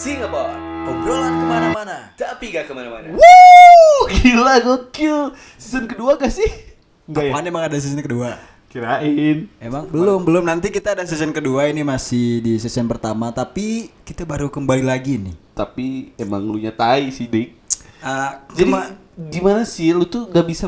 Singapore Obrolan ke mana-mana. Tapi gak ke mana-mana Wuh, gila gokil. Season kedua gak sih? Enggak ya? Apaan emang ada season kedua? Kirain. Emang belum, belum. Nanti kita ada season kedua ini masih di season pertama, tapi kita baru kembali lagi nih. Tapi emang lu nyatai sih, Dik. Ah, Jadi gimana sih lu tuh gak bisa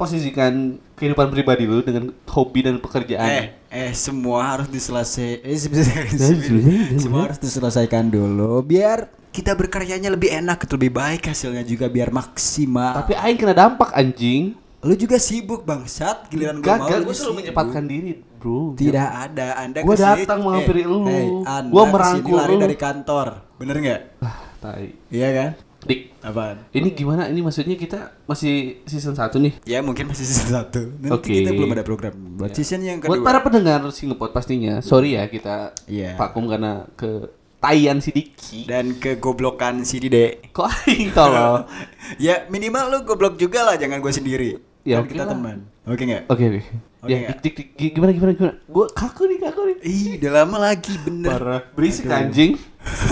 memposisikan kehidupan pribadi lu dengan hobi dan pekerjaan? eh eh semua harus diselesaikan. Eh, sebenarnya- semua harus diselesaikan dulu biar kita berkaryanya lebih enak, lebih baik hasilnya juga biar maksimal. Tapi aing kena dampak anjing. lu juga sibuk bangsat, giliran gua mau Gagal gue selalu menyempatkan diri, Bro. Tidak ada, Anda Gua kesini- datang menghampiri lu. Anda Gua merangkul lari dari kantor. Bener nggak? Ah, tai. Iya kan? Dik, Apaan? ini gimana? Ini maksudnya kita masih season 1 nih. Ya mungkin masih season 1 Nanti Oke. kita belum ada program Buat season yang Buat kedua para pendengar Singapore pastinya, sorry ya kita Iya. vakum karena ke Tayan si Diki. Dan kegoblokan si Dide Kok aing tolong? Ya minimal lu goblok juga lah Jangan gue sendiri Ya, Kan oke kita lah. teman Oke nggak? Oke oke. Oke, Ya, nggak? dik, dik, dik, gimana gimana gimana? Gua kaku nih kaku nih. Ih udah lama lagi bener Parah. Berisik Aduh. anjing.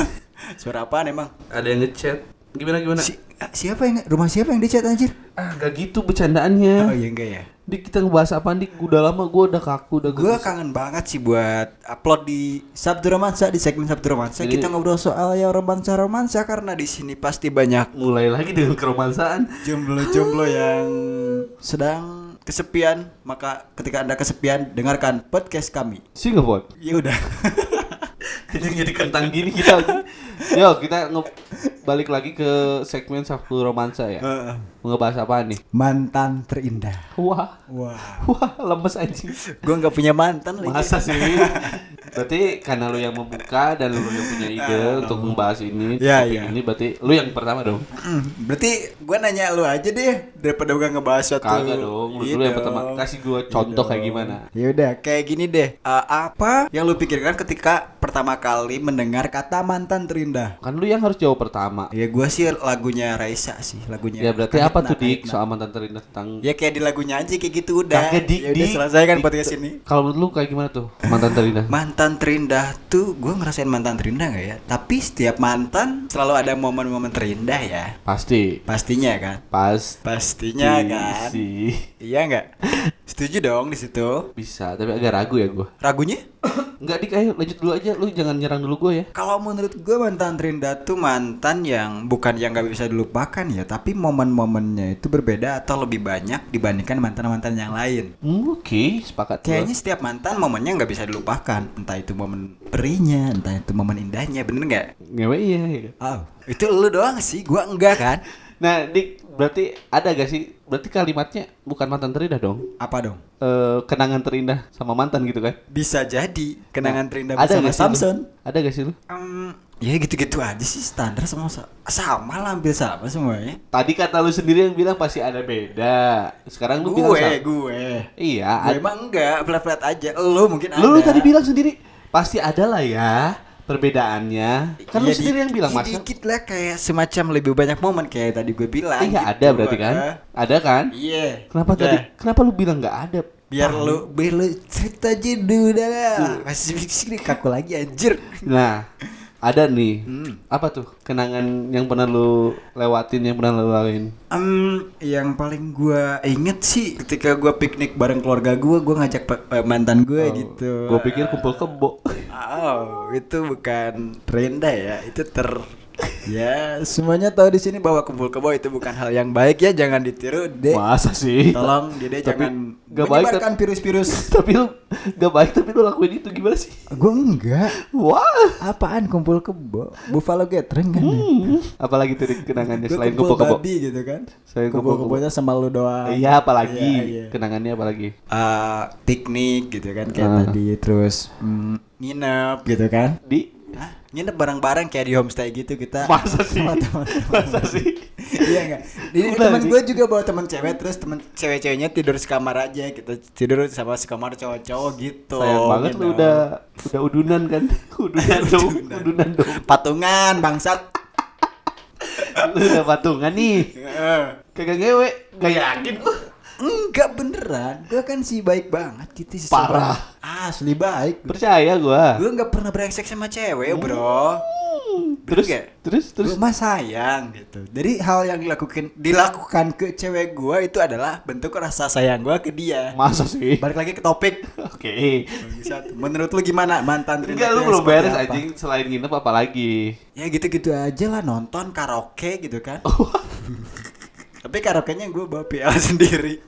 Suara apaan emang? Ada yang ngechat. Gimana gimana? Si, siapa yang rumah siapa yang dicat anjir? Ah, gak gitu bercandaannya. Oh iya enggak ya Dik kita ngebahas apa Dik? Udah lama gua udah kaku udah Gue kangen banget sih buat upload di Sabtu Romansa di segmen Sabtu Romansa Ini- kita ngobrol soal ya romansa romansa karena di sini pasti banyak mulai lagi dengan keromansaan. jomblo-jomblo yang sedang kesepian maka ketika anda kesepian dengarkan podcast kami Singapore. ya udah Jadi jadi kentang gini kita. Yo, kita nge- balik lagi ke segmen Sabtu Romansa ya. Mau ngebahas apa nih? mantan terindah Wah. wah Wah, lemes anjing. gue nggak punya mantan lagi Masa sih? Berarti karena lu yang membuka dan lu yang punya ide untuk membahas ini, Ya, topik ya. ini berarti lu yang pertama dong. Berarti gue nanya lu aja deh daripada gue ngebahas suatu Kagak dong, lu dulu yang pertama. Kasih gua contoh Iya kayak dong. gimana. Ya udah, kayak gini deh. Eh, apa yang lu pikirkan ketika pertama kali mendengar kata mantan terindah? Kan lu yang harus jawab pertama. Ya gue sih lagunya Raisa sih, lagunya. Ya berarti apa tuh Dik soal mantan terindah tentang Ya kayak di lagunya aja kayak gitu udah. Kagak, Dik, ya udah selesai kan podcast ini. Kalau menurut lu kayak gimana tuh mantan terindah? Mantan terindah tuh gue ngerasain mantan terindah gak ya? Tapi setiap mantan selalu ada momen-momen terindah ya. Pasti. Pastinya kan? Pas Pastinya kan? sih. Iya nggak? Setuju dong di situ. Bisa, tapi agak ragu ya gua. Ragunya? Enggak Dik, ayo lanjut dulu aja. Lu jangan nyerang dulu gua ya. Kalau menurut gue mantan terindah tuh mantan yang bukan yang gak bisa dilupakan ya, tapi momen-momennya itu berbeda atau lebih banyak dibandingkan mantan-mantan yang lain. Hmm, Oke, sepakat. gua. Kayaknya setiap mantan momennya nggak bisa dilupakan, entah itu momen perinya, entah itu momen indahnya, bener nggak? ngewe iya. iya. Oh, itu lu doang sih, gua enggak kan? Nah, Dik, berarti ada gak sih? Berarti kalimatnya bukan mantan terindah dong? Apa dong? Eh, kenangan terindah sama mantan gitu kan? Bisa jadi kenangan terindah ada bersama lu? Samson. Ada gak sih lu? Em, ya gitu-gitu aja sih standar sama sama lah hampir sama semuanya. Tadi kata lu sendiri yang bilang pasti ada beda. Sekarang lu bilang gue, sama. gue. Iya, Gue emang enggak, flat-flat aja. Lu mungkin ada. lu, lu tadi bilang sendiri pasti ada lah ya perbedaannya. Kan lu Iya, sendiri di- yang bilang iya, masa. Dikit lah kayak semacam lebih banyak momen kayak tadi gue bilang. Iya gitu. ada berarti kan? Ada kan? Iya. Kenapa Udah. tadi? Kenapa lu bilang nggak ada? Biar lu biar lu cerita aja dulu dah. Masih sini kaku lagi anjir. Nah, ada nih. Hmm. Apa tuh kenangan yang pernah lu lewatin yang pernah lu laluin? Em, yang paling gua inget sih ketika gua piknik bareng keluarga gua, gua ngajak pe- mantan gue gitu. Gue pikir kumpul kebo. Oh, itu bukan terindah ya, itu ter Ya, semuanya tahu di sini bahwa kumpul kebo itu bukan hal yang baik ya, jangan ditiru, Dek. Masa sih? Tolong Dede Tapi jangan baik, menyebarkan virus-virus. tapi lu gak baik tapi lu lakuin itu gimana sih? Gue enggak. Wah. Apaan kumpul kebo? Buffalo gathering kan? Hmm. Apalagi tuh kenangannya selain kumpul kebo? babi gitu kan. Selain kumpul kebonya sama lu doang. Iya, apalagi Iya, iya. kenangannya apalagi? Eh, piknik gitu kan kayak Ah. tadi terus mm, nginep gitu kan. Di Hah? Nginep bareng-bareng kayak di homestay gitu kita. Masa sih? Sama teman-teman. Masa sih? iya enggak? Jadi teman gue juga bawa teman cewek terus teman cewek-ceweknya tidur sekamar aja kita tidur sama sekamar cowok-cowok gitu. Sayang banget lu gitu. udah udah udunan kan? Udunan dong, udunan dong. patungan bangsat. Lu udah patungan nih. Kagak ngewe, gak yakin gua. Enggak beneran, gue kan sih baik banget gitu sih. Parah. Asli baik. Percaya gua. Gue nggak pernah brengsek sama cewek bro. Terus nggak? terus terus Gua mah sayang gitu. Jadi hal yang dilakukan dilakukan ke cewek gua itu adalah bentuk rasa sayang gua ke dia. masa sih? Balik lagi ke topik. Oke. Bangsat. Menurut lu gimana mantan Enggak lu belum beres anjing selain nginep apa lagi? Ya gitu-gitu aja lah nonton karaoke gitu kan. Tapi karaoke-nya gue bawa PL sendiri.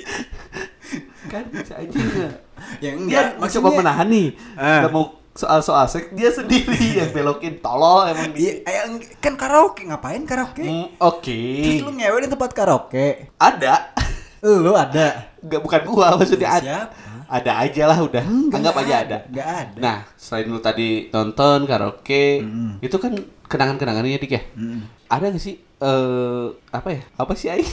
kan bisa aja enggak? ya Dia enggak, mencoba menahan nih. Enggak mau soal-soal seks dia sendiri yang belokin tolol emang dia. Iya, eh, kan karaoke ngapain karaoke? Hmm, Oke. Terus lu ngewe di tempat karaoke. Ada. Lu ada. Enggak bukan gua maksudnya ada. Ada aja lah udah. Anggap aja ada. Enggak ada. Nah, selain lu tadi nonton karaoke, Mm. itu kan kenangan-kenangannya dik ya. Mm. Ada gak sih eh apa ya? Apa sih Aing?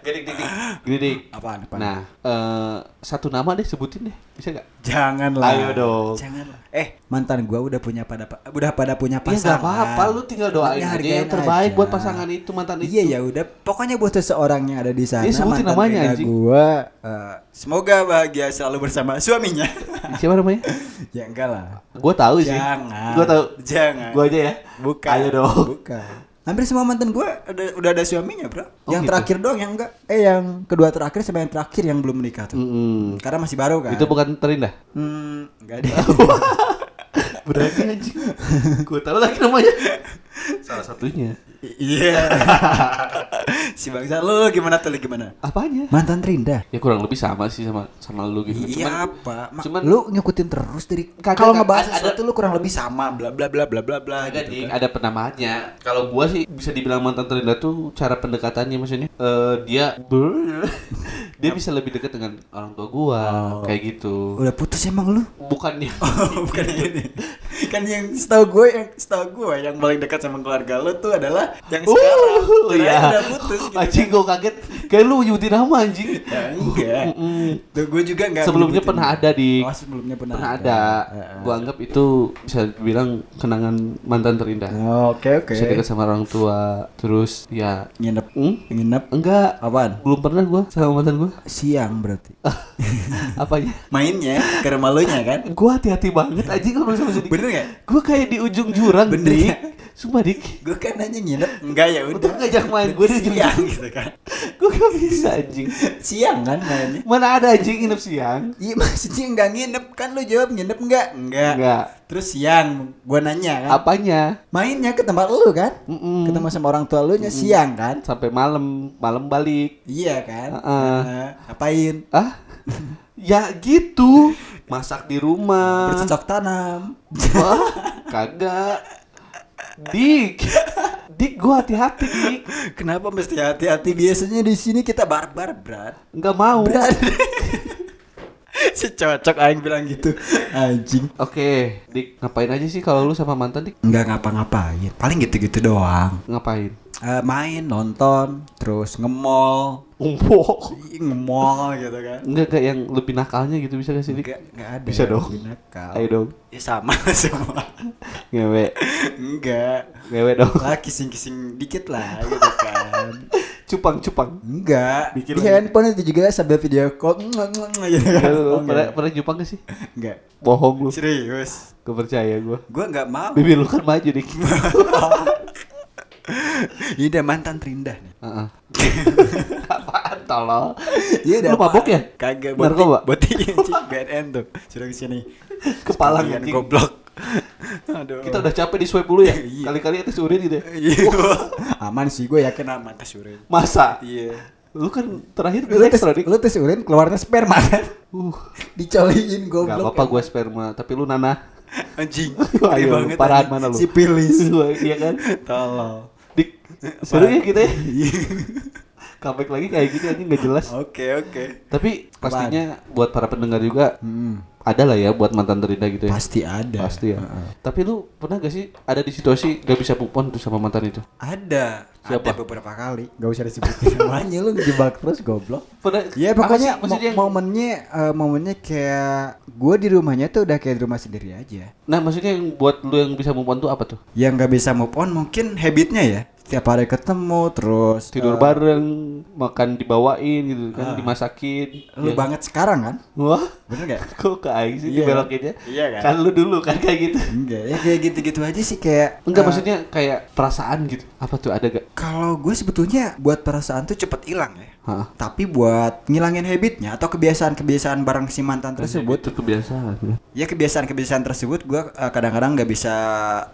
Gini dik, dik. Gini dik. Apaan, apaan? Nah, eh satu nama deh sebutin deh. Bisa gak? Janganlah. Ayo dong. Janganlah. Eh, mantan gua udah punya pada udah pada punya Ya pasangan. gak apa-apa, lu tinggal doain aja yang terbaik aja. buat pasangan itu mantan itu. Iya ya udah, pokoknya buat seseorang yang ada di sana. Iya, sebutin mantan namanya, anjing. Gua eh, semoga bahagia selalu bersama suaminya. Siapa namanya? ya enggak lah. Gua tahu sih. Jangan. Gua tahu. Jangan. Gua aja ya. Bukan. Ayo dong. Bukan. Hampir semua mantan gue udah, udah ada suaminya, Bro. Oh, yang gitu? terakhir doang yang enggak. Eh yang kedua terakhir sama yang terakhir yang belum menikah tuh. Mm-mm. Karena masih baru kan. Itu bukan terindah. Hmm, enggak deh. Berarti anjing. Gua tahu lagi namanya. Salah satunya. Iya. si bangsa lu gimana tuh gimana? Apanya? Mantan terindah. Ya kurang lebih sama sih sama sama lu gitu. Iya apa? Ma- cuman- lu ngikutin terus dari Kagak, kalau ngebahas Ada- sesuatu lu kurang lebih sama bla bla bla bla bla bla gitu dik, kan. ada penamaannya. Kalau gua sih bisa dibilang mantan terindah tuh cara pendekatannya maksudnya. Eh dia dia bisa lebih dekat dengan orang tua gua kayak gitu. Udah putus emang lu? Bukannya Oh, bukan ini. kan yang setahu gue yang setahu gue yang paling dekat sama keluarga lu tuh adalah yang sekarang. Uh, iya. Udah putus gitu. Anjing gua kaget. Kayak lu nyebutin nama anjing. Ya, enggak. Mm-mm. Tuh gue juga enggak Sebelumnya nyebutin. pernah ada di Oh, sebelumnya pernah, pernah ada. Heeh. Gua anggap itu bisa dibilang kenangan mantan terindah. Oh, Oke oke. Bisa dekat sama orang tua, terus ya Nginep. Hmm? Nginep. enggak Apaan? belum pernah gua sama mantan gua. Siang berarti. Apanya? Mainnya ke rumah lu nya kan? Gua hati-hati banget anjing kalau sama sedikit. Bener gak? Gua kayak di ujung jurang, Bener ya? Sumpah, Dik. Gue kan nanya nginep enggak ya udah. Untuk ngajak main gua di siang gitu kan. Gua gak bisa anjing. Siang kan mainnya. Mana ada anjing nginep siang? Iya maksudnya enggak nginep kan lu jawab nginep enggak? Enggak. Enggak. Terus siang gua nanya kan. Apanya? Mainnya ke tempat lu kan? Mm-mm. Ketemu sama orang tua lu nya siang kan? Sampai malam, malam balik. Iya kan? Heeh. Heeh. Ngapain? Ah? ya gitu. Masak di rumah. Bercocok tanam. Wah, kagak. Dik. Dik gua hati-hati, Dik. Kenapa mesti hati-hati? Biasanya di sini kita barbar, Brat. Enggak mau. Brat. si cocok aing bilang gitu. Anjing. Oke, Dik, ngapain aja sih kalau lu sama mantan, Dik? Enggak ngapa-ngapain. Paling gitu-gitu doang. Ngapain? Eh, main, nonton, terus nge-mall. Umpo. Ih, nge-mall gitu kan. Enggak kayak yang lebih nakalnya gitu bisa gak sih, Dik? Enggak, enggak ada. Bisa dong. lebih nakal. Ayo dong. Ya sama semua. Ngewe. enggak. Ngewe dong. Lah kissing-kissing dikit lah gitu kan. Cupang-cupang. Enggak. Bikin Di handphone itu juga sambil video call. gitu kan. Pernah enggak. pernah jupang gak sih? Enggak. Bohong lu. Serius. Gue percaya gue. Gua enggak mau. Bibir lu kan maju, Dik. Ini udah mantan terindah nih. Heeh. Apaan tolol? Iya Lu mabok ya? Kagak Narkoba? Boti anjing BNN tuh. Suruh ke sini. Sekalian anjing. goblok. Aduh. Kita udah capek di swipe dulu ya. Iya. Kali-kali atas urin gitu ya. Iya. aman sih gue yakin aman tes urin. Masa? Iya. Lu kan terakhir Lu gue tes, lu tes urin keluarnya sperma kan? Uh, Dicoliin gak goblok. apa-apa gue sperma, tapi lu nanah. Anjing. Ayo, banget. parahan anjing. mana lu? Sipilis. Iya kan? Tolol. Dik, seru ya kita ya? Comeback lagi kayak gini aja nggak jelas. Oke, oke. Tapi pastinya buat para pendengar juga Hmm, ada lah ya buat mantan terindah gitu ya. pasti ada. Pasti ya. Heeh. Tapi lu pernah gak sih ada di situasi gak bisa move on tuh sama mantan itu? Ada. Siapa? Ada beberapa kali. Gak usah disebutin namanya lu ngejebak terus goblok. Pernah? Ya pokoknya mo- momennya eh, momennya kayak gue di rumahnya tuh udah kayak di rumah sendiri aja. Nah maksudnya yang buat lu yang bisa move on tuh apa tuh? Yang nggak bisa move on mungkin habitnya ya. Setiap hari ketemu terus Tidur eh, bareng, makan dibawain gitu kan, Ah. dimasakin. Lu Ya. banget sekarang kan? Wah, Bener gak? kok ke aing sih Iya. dibelokinnya. Iya kan? Kan lu dulu kan kayak gitu. Enggak, ya kayak gitu-gitu aja sih kayak Enggak eh, maksudnya kayak perasaan gitu. Apa tuh ada gak? Kalau gue sebetulnya buat perasaan tuh cepet hilang ya. Hah? Tapi buat ngilangin habitnya atau kebiasaan-kebiasaan bareng si mantan tersebut, itu kebiasaan. ya. ya kebiasaan-kebiasaan tersebut gue eh, kadang-kadang nggak bisa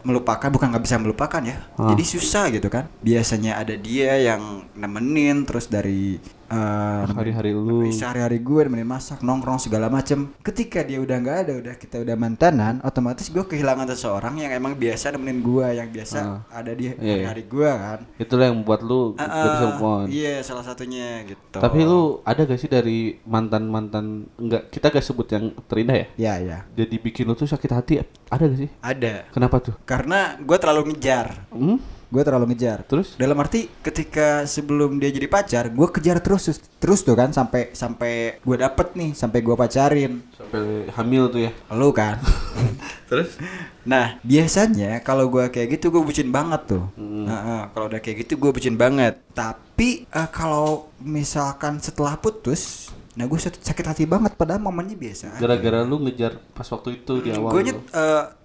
melupakan, bukan nggak bisa melupakan ya. Ah. Jadi susah gitu kan. Biasanya ada dia yang nemenin terus dari eh, Hari-hari lu. sehari-hari gue nemenin masak nongkrong segala macem ketika dia udah nggak ada udah kita udah mantanan otomatis gue kehilangan seseorang yang emang biasa nemenin gue yang biasa Ah. ada di Iya, iya. hari-hari gue kan Itulah yang membuat lu Ah, gak bisa move on. iya salah satunya gitu Tapi lu ada gak sih dari mantan-mantan enggak kita gak sebut yang terindah ya? ya ya Jadi bikin lu tuh sakit hati ada gak sih? ada Kenapa tuh? karena gue terlalu ngejar Hmm? Gue terlalu ngejar Terus? dalam arti ketika sebelum dia jadi pacar gue kejar terus terus tuh kan sampai sampai gue dapet nih sampai gue pacarin Sampai hamil tuh ya. lu kan Terus? Nah, biasanya kalau gua kayak gitu gue bucin banget tuh. Hmm. Nah, kalau udah kayak gitu gue bucin banget. Tapi eh, kalau misalkan setelah putus, nah gue sakit hati banget padahal momennya biasa. Gara-gara lu ngejar pas waktu itu di awal. Gue lu.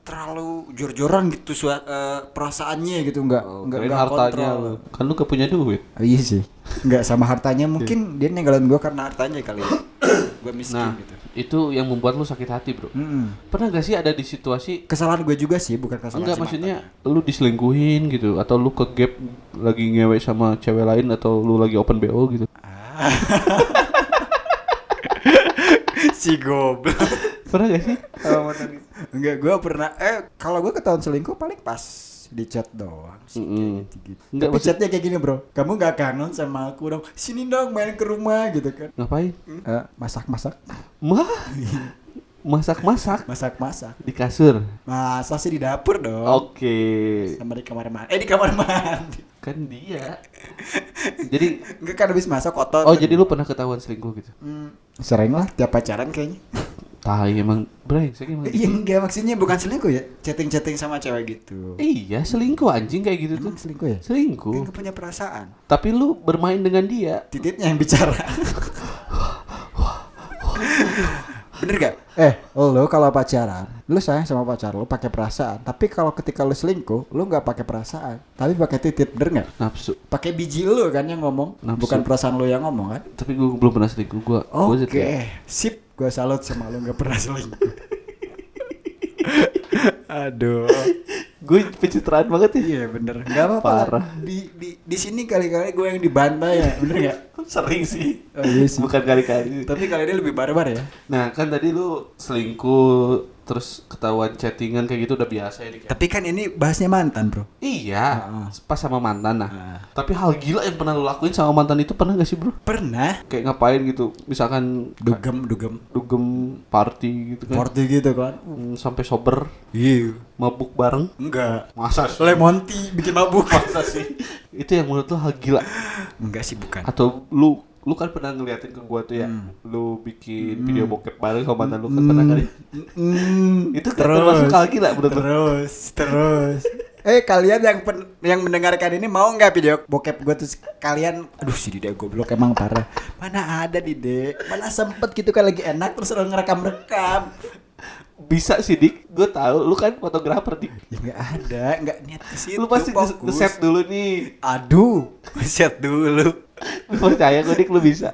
terlalu jor-joran gitu sua- eh, perasaannya gitu nggak Oh, nggak nggak hartanya kontrol. lu. Kan lu gak punya duit. Oh, iya sih. Nggak sama hartanya mungkin dia ninggalin gue karena hartanya kali ya. gue miskin Nah, gitu. itu yang membuat lu sakit hati, Bro. Mm-mm. Pernah gak sih ada di situasi Kesalahan gue juga sih, bukan kesalahan Enggak maksudnya lu diselingkuhin gitu atau lu ke gap lagi ngewe sama cewek lain atau lu lagi open BO gitu. Ah. si goblok. Pernah gak sih? Gitu? Enggak, gue pernah eh kalau gue ketahuan selingkuh paling pas di chat doang sih Mm-mm. kayak gitu. Enggak, Tapi maksud- chatnya kayak gini bro, kamu nggak kangen sama aku dong? Sini dong main ke rumah gitu kan? Ngapain? Eh, masak-masak, Mah? Masak-masak masak-masak. di kasur. Masa sih di dapur dong? Oke. Sama di kamar mandi. Eh di kamar mandi. Kan dia. Jadi Enggak kan habis masak kotor. oh jadi lu pernah ketahuan selingkuh gitu. Hmm, sering lah tiap pacaran kayaknya. Tai emang brengsek emang. Iya enggak maksudnya bukan selingkuh ya, chatting-chatting sama cewek gitu. Iya, selingkuh anjing kayak gitu tuh. Emang selingkuh ya? Kan Selingkuh. gak punya perasaan. Tapi lu bermain dengan dia. Titiknya yang bicara. Bener gak? Eh, lo kalau pacaran, lu sayang sama pacar lu pakai perasaan. Tapi kalau ketika lu selingkuh, lu nggak pakai perasaan, tapi pakai titik, bener nggak? Nafsu. Pakai biji lu kan yang ngomong, Nafsu. bukan perasaan lu yang ngomong kan? Tapi gue belum pernah selingkuh. Gua Oke, gua setia. sip. Gua salut sama lu nggak pernah selingkuh. Aduh. Gue pencitraan banget ya. Iya bener, nggak apa-apa. Di di di sini kali-kali gue yang dibantai ya, bener nggak? Sering sih. Oh, iya sih. Bukan kali-kali. Tapi kali ini lebih barbar ya. Nah kan tadi lu selingkuh terus ketahuan chattingan kayak gitu udah biasa ya ya? Tapi kan ini bahasnya mantan bro. Iya, Heeh. pas sama mantan nah. Heeh. Tapi hal gila yang pernah lu lakuin sama mantan itu pernah gak sih bro? Pernah Kayak ngapain gitu? Misalkan dugem dugem dugem party gitu kan? Forty gitu kan. Hmm, sampai sober, Iya. mabuk bareng. Enggak. Masa sih? Lemon tea bikin mabuk. Masa sih? itu yang menurut lu hal gila? Enggak sih bukan. Atau lu lu kan pernah ngeliatin ke gua tuh ya, Hmm. lu bikin video bokep bareng sama mantan lu kan pernah kali? Mm, Itu kan termasuk hal gila lu? Terus, terus. Eh kalian yang pen- yang mendengarkan ini mau nggak video bokep gue tuh? Kalian aduh si Dide goblok emang parah. Mana ada Dide mana sempet gitu kan lagi enak terus orang ngerekam rekam Bisa sih dik, gue tahu. Lu kan fotografer dik. ya nggak ada. Nggak niat situ Lu pasti nge-set dulu nih. aduh set dulu. Lu percaya gue dik lu bisa.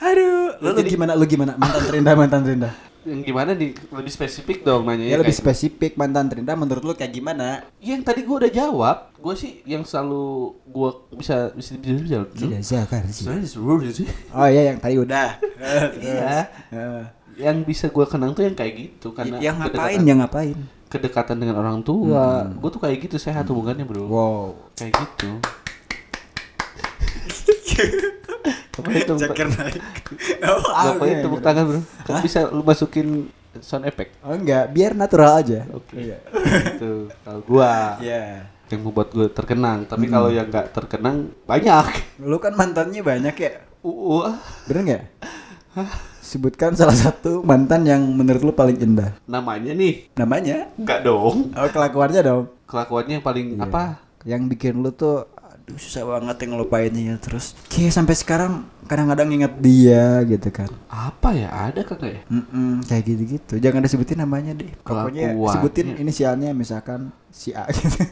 aduh lu, lu gimana lu gimana mantan terindah mantan terindah Yang gimana nih? Lebih spesifik dong nanya ya lebih spesifik mantan terindah menurut lu kayak gimana Yang tadi gue udah jawab, gue sih yang selalu gue bisa bisa bisa bisa. tidak zakar sih seluruh sih. oh iya yang tadi udah Iya. Eh. Yang bisa gue kenang tuh yang kayak gitu karena yang ngapain kedekatan, yang ngapain kedekatan dengan orang tua. Gue tuh kayak gitu sehat hubungannya bro. wow Kayak gitu. Ngapain tepuk, Ceker naik. Oh, ngapain ah, tepuk tangan bro? Kan bisa lu masukin sound effect. Oh enggak, biar natural aja. Oke. Iya. Gitu. Kalau gua Iya. yang membuat gue terkenang, tapi kalau yang nggak terkenang banyak. Lu kan mantannya banyak ya. Wah, Bener nggak? Sebutkan salah satu mantan yang menurut lu paling indah. namanya nih Namanya? nggak dong. Oh, kelakuannya dong. Kelakuannya yang paling Iya. apa? Yang bikin lu tuh Duh, susah banget yang ngelupainnya terus. Kayak sampai sekarang kadang-kadang inget dia gitu kan. Apa ya? Ada kagak ya? Mm-mm, kayak gitu-gitu. Jangan disebutin namanya deh pokoknya sebutin inisialnya misalkan si A gitu.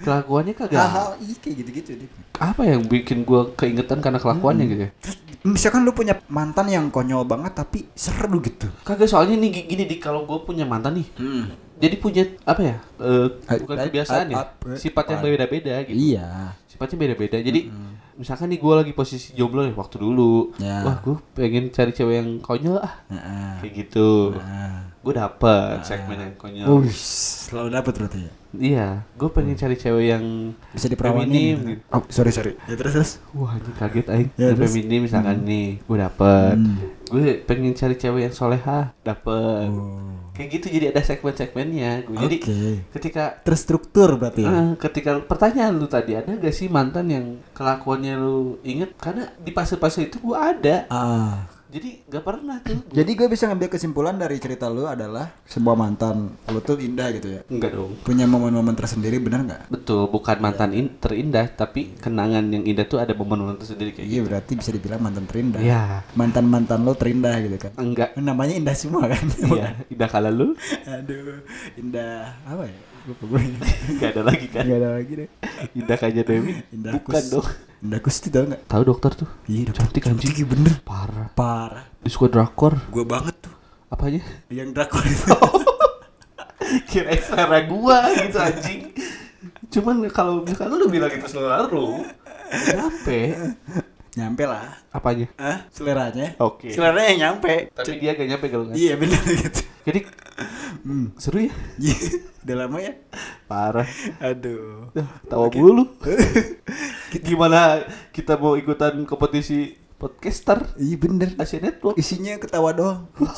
Kelakuannya kagak. hal-hal iya kayak gitu-gitu deh Apa yang bikin gua keingetan karena kelakuannya gitu ya? terus misalkan lu punya mantan yang konyol banget tapi seru gitu. Kagak soalnya nih gi- gini di kalau gua punya mantan nih. Jadi punya apa ya? eh, bukan kebiasaan ya. Sifat yang beda-beda gitu. iya sifatnya beda-beda. Jadi misalkan nih gue lagi posisi jomblo nih waktu dulu, Ya. wah gue pengen cari cewek yang konyol ah, Heeh. kayak gitu. Nah. Gue dapet segmen yang konyol. Ush, selalu dapet berarti ya Iya, gue pengen cari cewek yang bisa diperawanin gitu. Oh, sorry sorry. Ya terus terus. Wah, ini kaget aing. Ya, feminim misalkan nih, gue dapet. Hmm. Gue pengen cari cewek yang soleha, dapet. Oh. Kayak gitu jadi ada segmen-segmennya. Gua Jadi Oke. ketika Terstruktur berarti ya. Ketika pertanyaan lu tadi ada gak sih mantan yang kelakuannya lu inget karena di fase-fase itu gua ada Ah. jadi gak pernah tuh Jadi gue bisa ngambil kesimpulan dari cerita lu adalah sebuah mantan lu tuh indah gitu ya. enggak dong Punya momen-momen tersendiri benar nggak? betul bukan mantan in- terindah tapi kenangan yang indah tuh ada momen-momen tersendiri kayak Iya gitu berarti bisa dibilang mantan terindah. Iya. Mantan-mantan lo terindah gitu kan. enggak Namanya indah semua kan. iya indah kala lu Aduh, indah apa ya? Lupa gue. gak ada lagi kan Gak ada lagi deh. indah kaja Dewi Indah bukan dong Indah Kusti tau nggak? tahu dokter tuh Iya, cantik anjing Cantik bener. parah Parah. di suka drakor Gue banget tuh. apanya Yang drakor itu. kira selera gua gitu anjing cuman kalau misalkan lu bilang itu selera lu nyampe nyampe lah. apanya Hah? Seleranya? Oke. Seleranya yang nyampe. tapi dia gak nyampe kalau nggak Iya bener gitu. jadi seru ya Iya, Udah lama ya? parah Aduh. Tawa mulu gimana kita mau ikutan kompetisi podcaster Iya bener. Asia Network Isinya ketawa doang.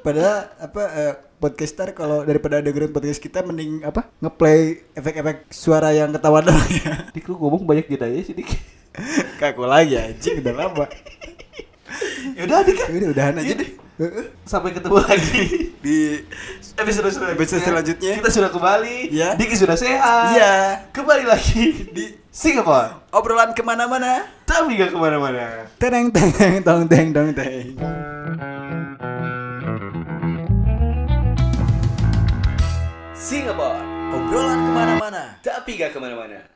Padahal apa eh, podcaster kalau daripada dengerin podcast kita mending apa ngeplay efek-efek suara yang ketawa doang ya. Dik lu ngomong banyak jedanya sih Dik Kaku lagi anjing udah lama. Yaudah Dik Udah udahan aja deh. Sampai ketemu lagi Di episode selanjutnya Episode selanjutnya. Kita sudah kembali Iya. Diki sudah sehat Iya. Kembali lagi di Singapore obrolan ke mana-mana. Tapi gak ke mana-mana Teneng teneng tong teng tong teng. Singapore Obrolan ke mana-mana. Tapi gak ke mana-mana